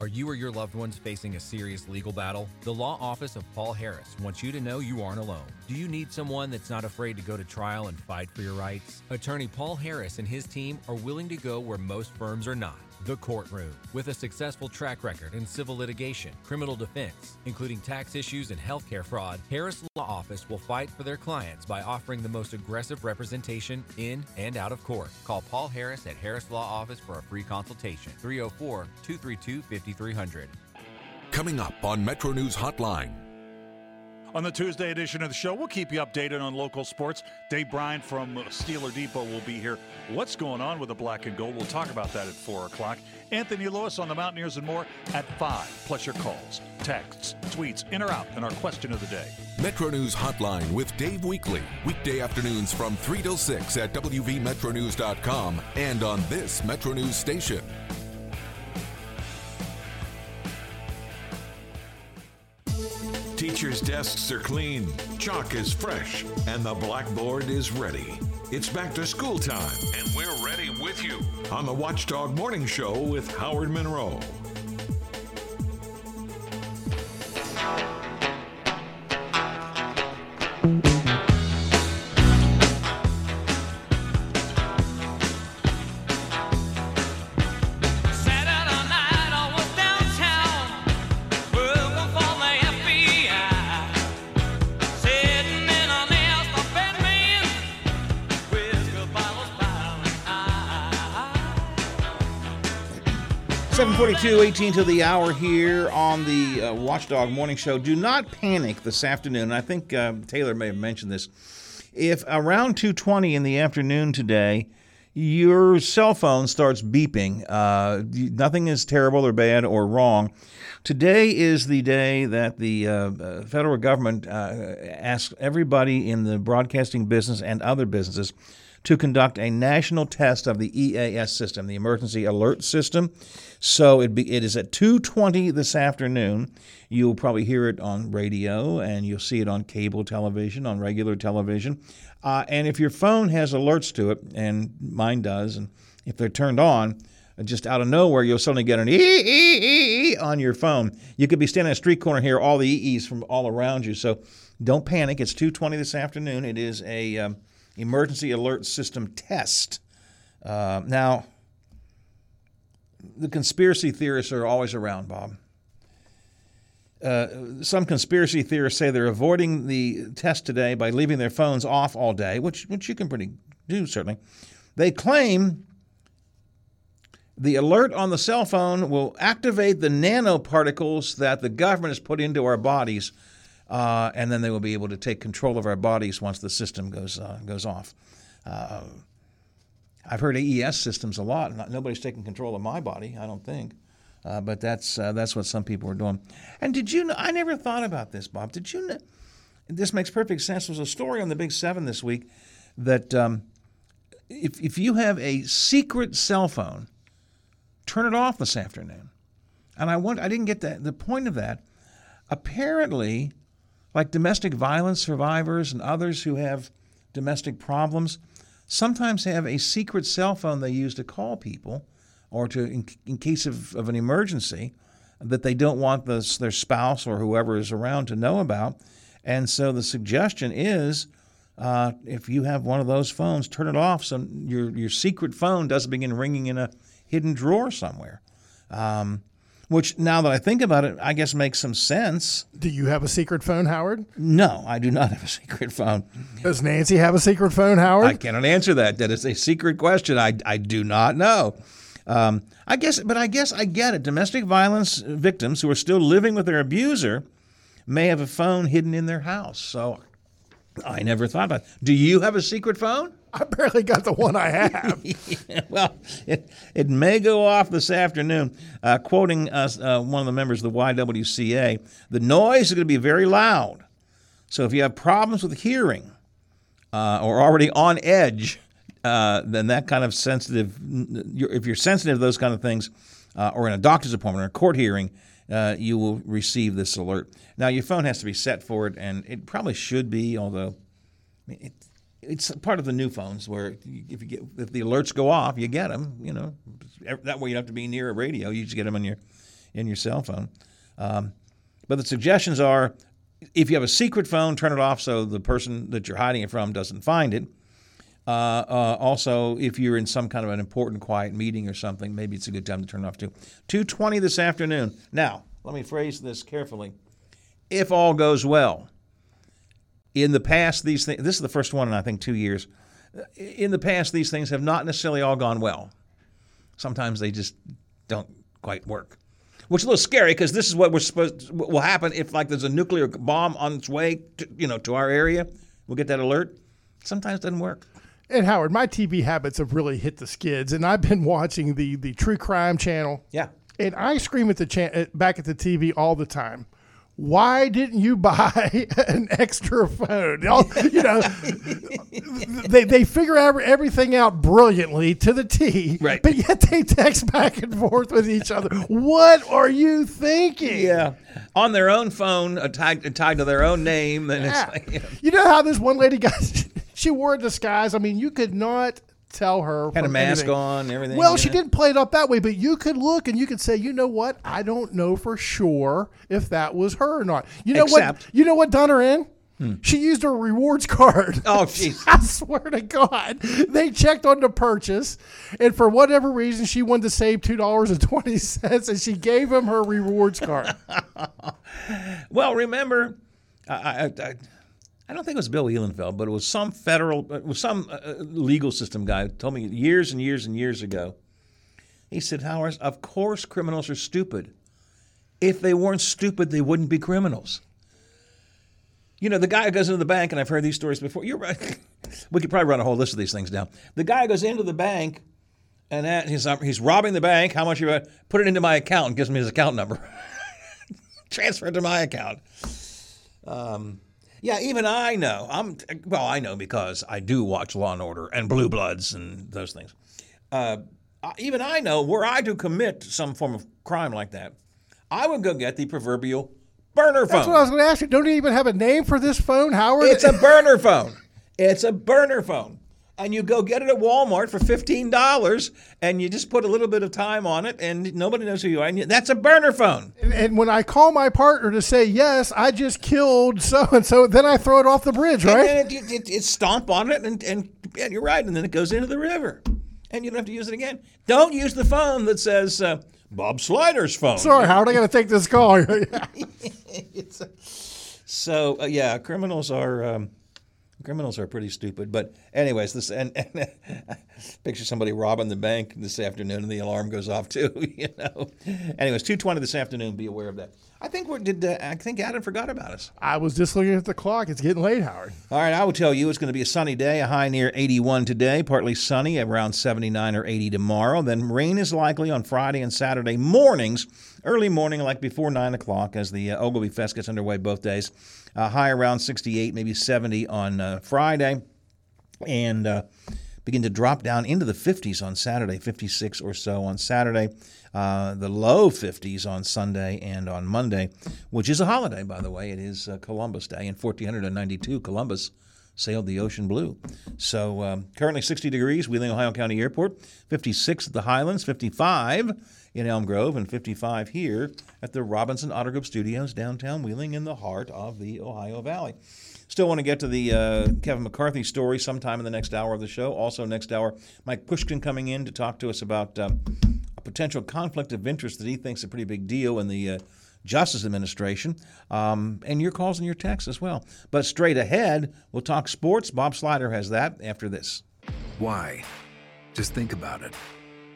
[SPEAKER 9] Are you or your loved ones facing a serious legal battle? The law office of Paul Harris wants you to know you aren't alone. Do you need someone that's not afraid to go to trial and fight for your rights? Attorney Paul Harris and his team are willing to go where most firms are not. The Courtroom. With a successful track record in civil litigation, criminal defense, including tax issues and healthcare fraud, Harris Law Office will fight for their clients by offering the most aggressive representation in and out of court. Call Paul Harris at Harris Law Office for a free consultation. 304 232 5300.
[SPEAKER 1] Coming up on Metro News Hotline.
[SPEAKER 10] On the Tuesday edition of the show, we'll keep you updated on local sports. Dave Bryan from Steeler Depot will be here. What's going on with the black and gold? We'll talk about that at 4 o'clock. Anthony Lewis on the Mountaineers and more at 5, plus your calls, texts, tweets, in or out, and our question of the day.
[SPEAKER 1] Metro News Hotline with Dave Weekley. Weekday afternoons from 3 till 6 at WVMetroNews.com and on this Metro News station. Teachers' desks are clean, chalk is fresh, and the blackboard is ready. It's back to school time, and we're ready with you on the Watchdog Morning Show with Howard Monroe.
[SPEAKER 3] Mm-hmm. 942, 18 to the hour here on the uh, Watchdog Morning Show. Do not panic this afternoon. I think uh, Taylor may have mentioned this. If around 2:20 in the afternoon today, your cell phone starts beeping. Uh, nothing is terrible or bad or wrong. Today is the day that the uh, uh, federal government uh, asks everybody in the broadcasting business and other businesses to conduct a national test of the EAS system, the Emergency Alert System. So it, be, it is at 2:20 this afternoon. You'll probably hear it on radio, and you'll see it on cable television, on regular television. Uh, and if your phone has alerts to it, and mine does, and if they're turned on, just out of nowhere, you'll suddenly get an ee on your phone. You could be standing at a street corner here, all the ee's from all around you. So don't panic. It's 2:20 this afternoon. It is a um, emergency alert system test. Uh, now, the conspiracy theorists are always around, Bob. Uh, some conspiracy theorists say they're avoiding the test today by leaving their phones off all day, which which you can pretty do certainly. They claim the alert on the cell phone will activate the nanoparticles that the government has put into our bodies uh, and then they will be able to take control of our bodies once the system goes uh, goes off. I've heard AES systems a lot. Not, nobody's taking control of my body, I don't think, uh, but that's uh, that's what some people are doing. And did you know? I never thought about this, Bob. Did you know? this makes perfect sense. There was a story on the Big Seven this week that um, if, if you have a secret cell phone, turn it off this afternoon. And I want I didn't get that the point of that. Apparently, like domestic violence survivors and others who have domestic problems, sometimes they have a secret cell phone they use to call people or to in, in case of, of an emergency that they don't want this, their spouse or whoever is around to know about. And so the suggestion is uh, if you have one of those phones, turn it off so your, your secret phone doesn't begin ringing in a hidden drawer somewhere. Um, which, now that I think about it, I guess makes some sense.
[SPEAKER 4] Do you have a secret phone, Howard?
[SPEAKER 3] No, I do not have a secret phone.
[SPEAKER 4] Does Nancy have a secret phone, Howard?
[SPEAKER 3] I cannot answer that. That is a secret question. I, I do not know. Um, I guess, but I guess I get it. Domestic violence victims who are still living with their abuser may have a phone hidden in their house. So I never thought about. It. Do you have a secret phone?
[SPEAKER 4] I barely got the one I have.
[SPEAKER 3] well, it, it may go off this afternoon. Uh, quoting us, uh, one of the members of the YWCA, the noise is going to be very loud. So if you have problems with hearing uh, or already on edge, uh, then that kind of sensitive, if you're sensitive to those kind of things, uh, or in a doctor's appointment or a court hearing, uh, you will receive this alert. Now, your phone has to be set for it, and it probably should be, although it, it's part of the new phones where if you get if the alerts go off, you get them. You know, that way you don't have to be near a radio. You just get them on your in your cell phone. Um, but the suggestions are, if you have a secret phone, turn it off so the person that you're hiding it from doesn't find it. Uh, uh, also, if you're in some kind of an important quiet meeting or something, maybe it's a good time to turn it off too. 2:20 this afternoon. Now, let me phrase this carefully. If all goes well, in the past, these things, this is the first one in I think two years. Uh, in the past, these things have not necessarily all gone well. Sometimes they just don't quite work, which is a little scary because this is what we're supposed what will happen if like there's a nuclear bomb on its way, to, you know, to our area. We'll get that alert. Sometimes it doesn't work.
[SPEAKER 4] And Howard, my TV habits have really hit the skids, and I've been watching the the true crime channel.
[SPEAKER 3] Yeah.
[SPEAKER 4] And I scream at the cha- back at the TV all the time why didn't you buy an extra phone? You know, they, they figure everything out brilliantly to the T,
[SPEAKER 3] right?
[SPEAKER 4] But yet they text back and forth with each other. What are you thinking?
[SPEAKER 3] Yeah, on their own phone, uh, tied, tied to their own name. Then yeah.
[SPEAKER 4] it's like, you, know. you know how this one lady got? She wore a disguise. I mean, you could not tell her
[SPEAKER 3] had a mask
[SPEAKER 4] anything.
[SPEAKER 3] on everything
[SPEAKER 4] well she didn't play it up that way but you could look and you could say you know what i don't know for sure if that was her or not you know
[SPEAKER 3] Except,
[SPEAKER 4] what you know what done her in hmm. she used her rewards card.
[SPEAKER 3] Oh, jeez.
[SPEAKER 4] I swear to God. They checked on the purchase, and for whatever reason, she wanted to save $2.20, and she gave him her rewards card.
[SPEAKER 3] well, remember, I, I, I I don't think it was Bill Ihlenfeld, but it was some federal, it was some uh, uh legal system guy told me years and years and years ago. He said, Howard, of course criminals are stupid. If they weren't stupid, they wouldn't be criminals. You know, the guy who goes into the bank, and I've heard these stories before. You're right. we could probably run a whole list of these things down. The guy goes into the bank, and he's, um, he's robbing the bank. How much you put it into my account? And gives me his account number. Transfer it to my account. Um, yeah, even I know. I'm well. I know because I do watch Law and Order and Blue Bloods and those things. Uh, even I know where I do commit some form of crime like that, I would go get the proverbial burner phone.
[SPEAKER 4] That's what I was going to ask you. Don't you even have a name for this phone, Howard?
[SPEAKER 3] It's a burner phone. It's a burner phone and you go get it at Walmart for fifteen dollars, and you just put a little bit of time on it, and nobody knows who you are. And that's a burner phone.
[SPEAKER 4] And, and when I call my partner to say yes, I just killed so and so, then I throw it off the bridge, right?
[SPEAKER 3] And then it, it, it, stomp on it, and, and and you're right, and then it goes into the river, and you don't have to use it again. Don't use the phone that says. Uh, Bob Slider's phone.
[SPEAKER 4] Sorry, how Howard, I got to take this call.
[SPEAKER 3] so uh, yeah, criminals are um, Criminals are pretty stupid. But anyways, this and, and picture somebody robbing the bank this afternoon, and the alarm goes off too. You know. Anyways, two twenty this afternoon. Be aware of that. I think we're did. Uh, I think Adam forgot about us.
[SPEAKER 4] I was just looking at the clock. It's getting late, Howard.
[SPEAKER 3] All right, I will tell you it's going to be a sunny day, a high near 81 today, partly sunny, around 79 or 80 tomorrow. Then rain is likely on Friday and Saturday mornings, early morning, like before 9 o'clock, as the uh, Oglebay Fest gets underway both days. Uh, high around 68, maybe 70 on uh, Friday, and uh, begin to drop down into the 50s on Saturday, 56 or so on Saturday uh, the low 50s on Sunday and on Monday, which is a holiday, by the way. It is uh, Columbus Day. In 1492, Columbus sailed the ocean blue. So um, currently 60 degrees, Wheeling, Ohio County Airport, 56 at the Highlands, 55 in Elm Grove, and 55 here at the Robinson Auto Group Studios, downtown Wheeling, in the heart of the Ohio Valley. Still want to get to the uh, Kevin McCarthy story sometime in the next hour of the show. Also, next hour, Mike Pushkin coming in to talk to us about um, a potential conflict of interest that he thinks is a pretty big deal in the uh, Justice Administration, um, and your calls and your texts as well. But straight ahead, we'll talk sports. Bob Slider has that after this.
[SPEAKER 11] Why? Just think about it.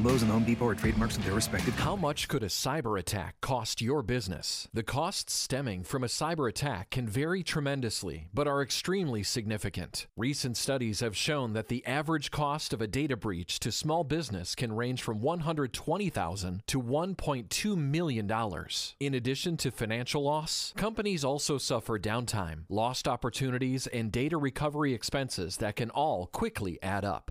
[SPEAKER 11] Lowe's and Home Depot are trademarks of their respective.
[SPEAKER 12] How much could a cyber attack cost your business? The costs stemming from a cyber attack can vary tremendously, but are extremely significant. Recent studies have shown that the average cost of a data breach to small business can range from 120,000 to $1.2 million. In addition to financial loss, companies also suffer downtime, lost opportunities, and data recovery expenses that can all quickly add up.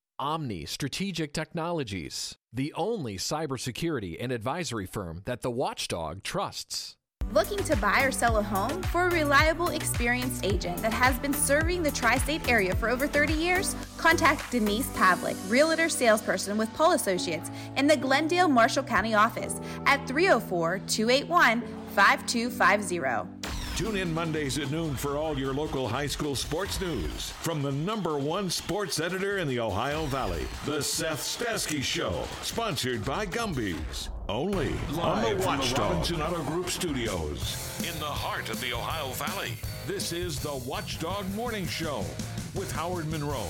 [SPEAKER 12] Omni Strategic Technologies, the only cybersecurity and advisory firm that the watchdog trusts.
[SPEAKER 13] Looking to buy or sell a home? For a reliable, experienced agent that has been serving the tri state area for over 30 years, contact Denise Pavlik, Realtor Salesperson with Paull Associates in the Glendale Marshall County office at 304 281 5250.
[SPEAKER 1] Tune in Mondays at noon for all your local high school sports news from the number one sports editor in the Ohio Valley, The Seth Stasky Show, sponsored by Gumby's. Only Live on the Watchdog Robinson Auto Group Studios in the heart of the Ohio Valley. This is the Watchdog Morning Show with Howard Monroe.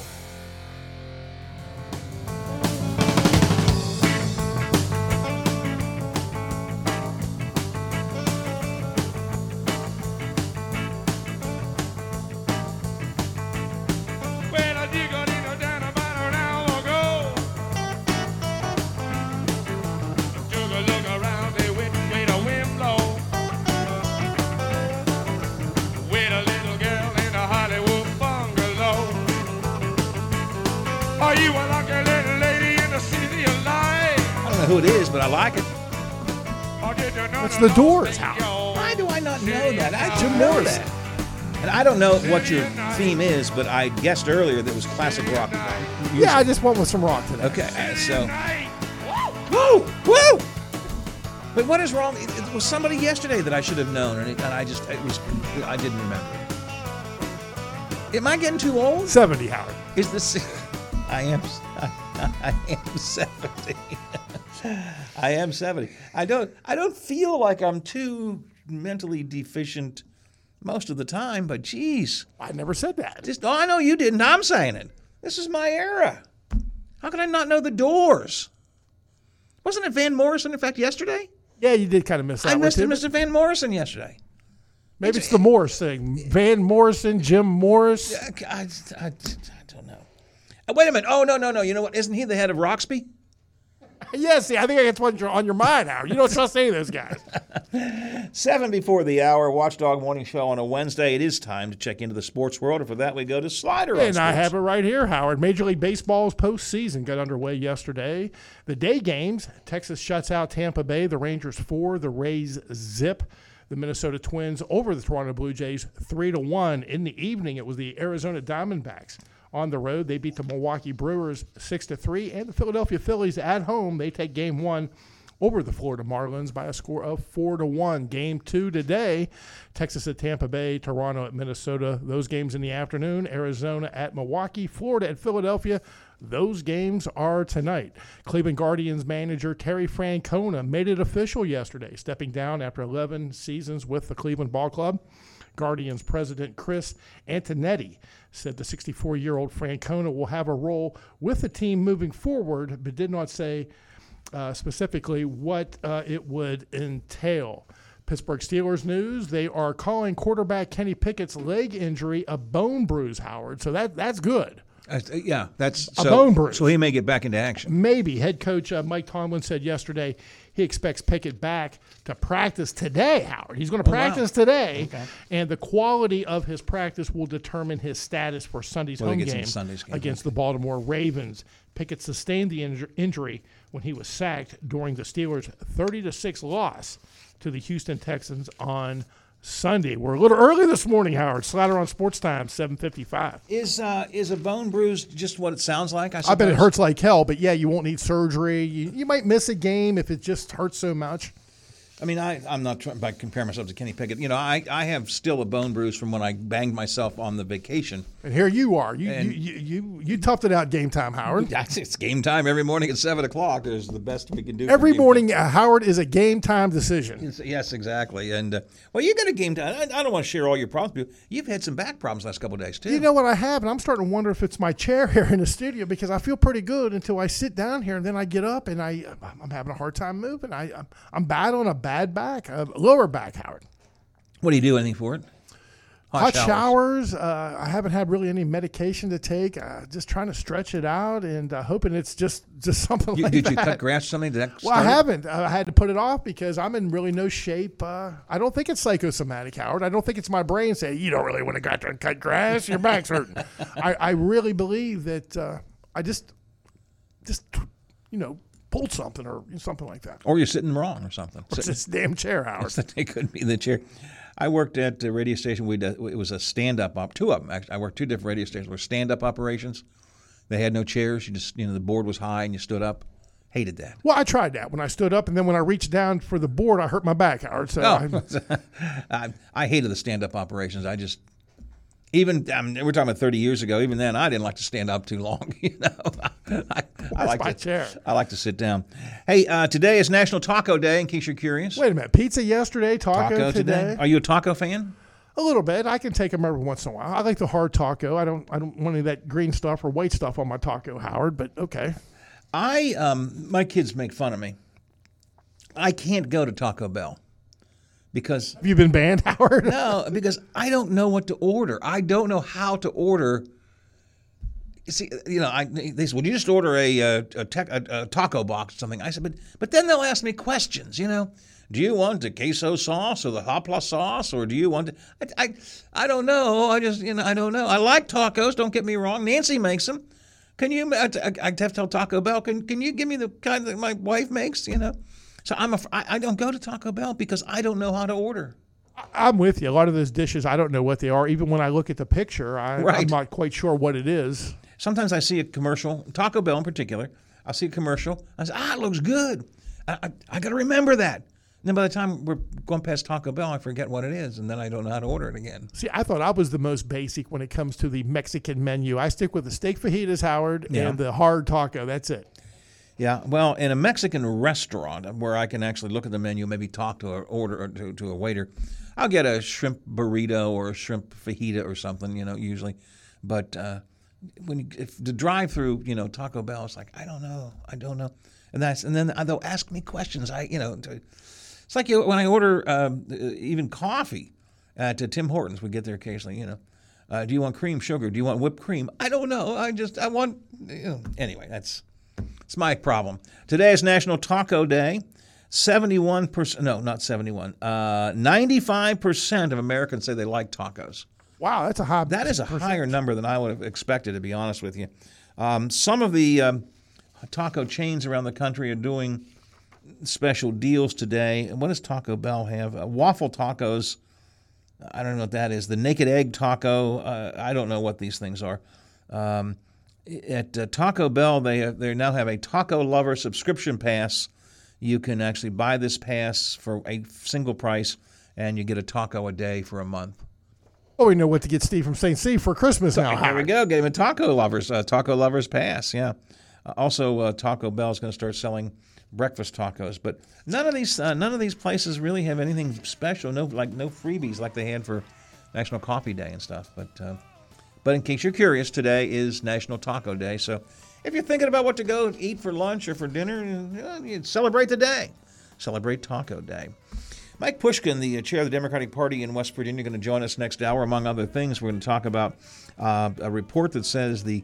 [SPEAKER 3] Like it.
[SPEAKER 4] It's the Doors. How?
[SPEAKER 3] Why do I not know that? I should know that. And I don't know what your theme is, but I guessed earlier that it was classic rock.
[SPEAKER 4] Yeah, I just went with some rock today.
[SPEAKER 3] Okay, uh, so. Woo! Woo! But what is wrong? It, it was somebody yesterday that I should have known, and, it, and I just it was I didn't remember. Am I getting too old?
[SPEAKER 4] Seventy, Howard.
[SPEAKER 3] Is this? I am. I, I am seventy. I am 70. I don't I don't feel like I'm too mentally deficient most of the time, but geez.
[SPEAKER 4] I never said that.
[SPEAKER 3] Just, oh, I know you didn't. I'm saying it. This is my era. How could I not know the doors? Wasn't it Van Morrison, in fact, yesterday?
[SPEAKER 4] Yeah, you did kind of miss that
[SPEAKER 3] I missed
[SPEAKER 4] too.
[SPEAKER 3] Mr. Van Morrison yesterday.
[SPEAKER 4] Maybe it's, the Morris thing. Van Morrison, Jim Morris.
[SPEAKER 3] I, I, I don't know. Uh, wait a minute. Oh, no, no, no. You know what? Isn't he the head of Roxby?
[SPEAKER 4] yeah, see, I think I that's what's on your mind, Howard. You don't trust any of those guys.
[SPEAKER 3] Seven before the hour, Watchdog Morning Show on a Wednesday. It is time to check into the sports world, and for that we go to Slider.
[SPEAKER 4] And I have it right here, Howard. Major League Baseball's postseason got underway yesterday. The day games, Texas shuts out Tampa Bay, the Rangers four, the Rays zip. The Minnesota Twins over the Toronto Blue Jays three to one. In the evening, it was the Arizona Diamondbacks on the road. They beat the Milwaukee Brewers six to three, and the Philadelphia Phillies at home. They take game one over the Florida Marlins by a score of four to one. Game two today, Texas at Tampa Bay, Toronto at Minnesota. Those games in the afternoon. Arizona at Milwaukee, Florida at Philadelphia. Those games are tonight. Cleveland Guardians manager Terry Francona made it official yesterday, stepping down after 11 seasons with the Cleveland Ball Club. Guardians president Chris Antonetti said the 64 year old Francona will have a role with the team moving forward, but did not say uh, specifically what uh, it would entail. Pittsburgh Steelers news: They are calling quarterback Kenny Pickett's leg injury a bone bruise. Howard, so that that's good.
[SPEAKER 3] Uh, yeah, that's
[SPEAKER 4] A
[SPEAKER 3] so,
[SPEAKER 4] bone bruise.
[SPEAKER 3] So he may get back into action.
[SPEAKER 4] Maybe head coach uh, Mike Tomlin said yesterday he expects Pickett back to practice today. Howard, he's going to
[SPEAKER 3] Oh, wow.
[SPEAKER 4] practice today,
[SPEAKER 3] Okay.
[SPEAKER 4] and the quality of his practice will determine his status for Sunday's
[SPEAKER 3] he
[SPEAKER 4] home game
[SPEAKER 3] Sunday's game,
[SPEAKER 4] against the Baltimore Ravens. Pickett sustained the injur- injury when he was sacked during the Steelers' 30 to six loss to the Houston Texans on Sunday. We're a little early this morning, Howard. Slider on Sports Time, 7:55.
[SPEAKER 3] Is uh, is a bone bruise just what it sounds like? I,
[SPEAKER 4] I bet it hurts like hell, but yeah, you won't need surgery. You, you might miss a game if it just hurts so much.
[SPEAKER 3] I mean, I, I'm not trying to compare myself to Kenny Pickett. You know, I, I have still a bone bruise from when I banged myself on the vacation.
[SPEAKER 4] And here you are. You you, you, you, you toughed it out game time, Howard.
[SPEAKER 3] It's game time every morning at 7 o'clock. It's the best we can do.
[SPEAKER 4] Every morning, uh, Howard is a game time decision.
[SPEAKER 3] Yes, Yes, exactly. And uh, well, you got a game time. I, I don't want to share all your problems. You've had some back problems last couple of days too.
[SPEAKER 4] You know what I have, and I'm starting to wonder if it's my chair here in the studio because I feel pretty good until I sit down here, and then I get up and I I'm having a hard time moving. I I'm, I'm battling a bad back, a lower back, Howard.
[SPEAKER 3] what do you do? Anything for it?
[SPEAKER 4] Hot, showers. uh, I haven't had really any medication to take. Uh, just trying to stretch it out and uh, hoping it's just just something
[SPEAKER 3] You-
[SPEAKER 4] like
[SPEAKER 3] did
[SPEAKER 4] that.
[SPEAKER 3] you cut grass or something? Did that
[SPEAKER 4] Well, I haven't. Uh, I had to put it off because I'm in really no shape. Uh, I don't think it's psychosomatic, Howard. I don't think it's my brain saying you don't really want to go out there and cut grass. Your back's hurting. I, I really believe that uh, I just, just you know, pulled something or something like that.
[SPEAKER 3] Or you're sitting wrong or something.
[SPEAKER 4] It's this damn chair, Howard.
[SPEAKER 3] it could be the chair. I worked at a radio station. We uh, it was a stand-up op. Two of them. Actually. I worked two different radio stations. Were stand-up operations. They had no chairs. You just you know the board was high and you stood up. Hated that.
[SPEAKER 4] Well, I tried that when I stood up, and then when I reached down for the board, I hurt my back, Howard. So I,
[SPEAKER 3] Oh, I, I hated the stand-up operations. I just even I mean, we're talking about 30 years ago. Even then, I didn't like to stand up too long. You know, I, I like to
[SPEAKER 4] chair.
[SPEAKER 3] I like to sit down. Hey, uh, today is National Taco Day. In case you're curious,
[SPEAKER 4] wait a minute, pizza yesterday, taco, today.
[SPEAKER 3] Are you a taco fan?
[SPEAKER 4] A little bit. I can take them every once in a while. I like the hard taco. I don't. I don't want any of that green stuff or white stuff on my taco, Howard. But okay.
[SPEAKER 3] I um, my kids make fun of me. I can't go to Taco Bell because
[SPEAKER 4] Have you been banned, Howard?
[SPEAKER 3] no, because I don't know what to order. I don't know how to order. See, you know, I, they said, "Well, you just order a, uh, a, tec- a, a taco box or something." I said, "But, but then they'll ask me questions. You know, do you want the queso sauce or the hopla sauce, or do you want? The, I, I, I don't know. I just, you know, I don't know. I like tacos. Don't get me wrong. Nancy makes them. Can you? I, I, I have to tell Taco Bell. Can, can you give me the kind that my wife makes? You know." So I'm a, I, I don't go to Taco Bell because I don't know how to order.
[SPEAKER 4] I'm with you. A lot of those dishes, I don't know what they are. Even when I look at the picture, I, I'm not quite sure what it is.
[SPEAKER 3] Sometimes I see a commercial, Taco Bell in particular. I'll see a commercial. I say, ah, it looks good. I, I, I got to remember that. And then by the time we're going past Taco Bell, I forget what it is, and then I don't know how to order it again.
[SPEAKER 4] See, I thought I was the most basic when it comes to the Mexican menu. I stick with the steak fajitas, Howard,
[SPEAKER 3] Yeah.
[SPEAKER 4] and the hard taco. That's it.
[SPEAKER 3] Yeah, well, in a Mexican restaurant where I can actually look at the menu, maybe talk to a order or to, to a waiter, I'll get a shrimp burrito or a shrimp fajita or something, you know, usually. But uh, when you, if the drive-through, you know, Taco Bell, it's like I don't know, I don't know, and that's and then they'll ask me questions. I, you know, it's like when I order um, uh, even coffee at uh, Tim Hortons, we get there occasionally, you know. Uh, do you want cream, sugar? Do you want whipped cream? I don't know. I just I want. You know. Anyway, that's It's my problem. Today is National Taco Day. 71%, no, not 71, uh, 95% of Americans say they like tacos.
[SPEAKER 4] Wow, that's a high.
[SPEAKER 3] That is a higher number than I would have expected, to be honest with you. Um, some of the um, taco chains around the country are doing special deals today. And what does Taco Bell have? Uh, waffle tacos. I don't know what that is. The naked egg taco. Uh, I don't know what these things are. Um, at uh, Taco Bell, they they now have a Taco Lover subscription pass. You can actually buy this pass for a single price, and you get a taco a day for a month.
[SPEAKER 4] Oh, we know what to get Steve from St. C for Christmas now.
[SPEAKER 3] There we go. Get him a Taco Lovers uh, Taco Lovers pass. Yeah. Uh, also, uh, Taco Bell is going to start selling breakfast tacos, but none of these uh, none of these places really have anything special. No, like no freebies like they had for National Coffee Day and stuff. But uh, but in case you're curious, today is National Taco Day. So if you're thinking about what to go eat for lunch or for dinner, you celebrate the day. Celebrate Taco Day. Mike Pushkin, the chair of the Democratic Party in West Virginia, going to join us next hour. Among other things, we're going to talk about uh, a report that says the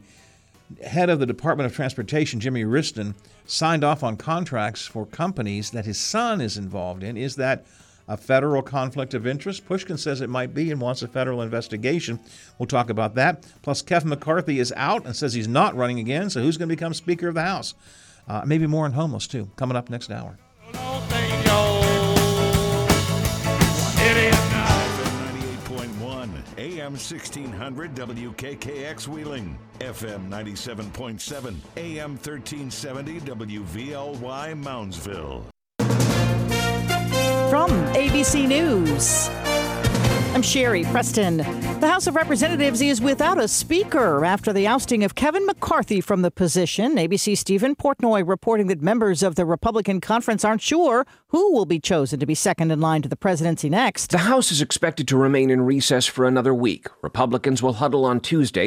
[SPEAKER 3] head of the Department of Transportation, Jimmy Wriston, signed off on contracts for companies that his son is involved in. Is that a federal conflict of interest? Pushkin says it might be and wants a federal investigation. We'll talk about that. Plus, Kevin McCarthy is out and says he's not running again. So, who's going to become Speaker of the House? Uh, maybe more on homeless, too, coming up next hour.
[SPEAKER 1] AM 1600 WKKX Wheeling, FM 97.7, AM 1370 WVLY Moundsville.
[SPEAKER 14] From ABC News. I'm Sherry Preston. The House of Representatives is without a speaker after the ousting of Kevin McCarthy from the position. ABC Stephen Portnoy reporting that members of the Republican conference aren't sure who will be chosen to be second in line to the presidency next.
[SPEAKER 15] The House is expected to remain in recess for another week. Republicans will huddle on Tuesday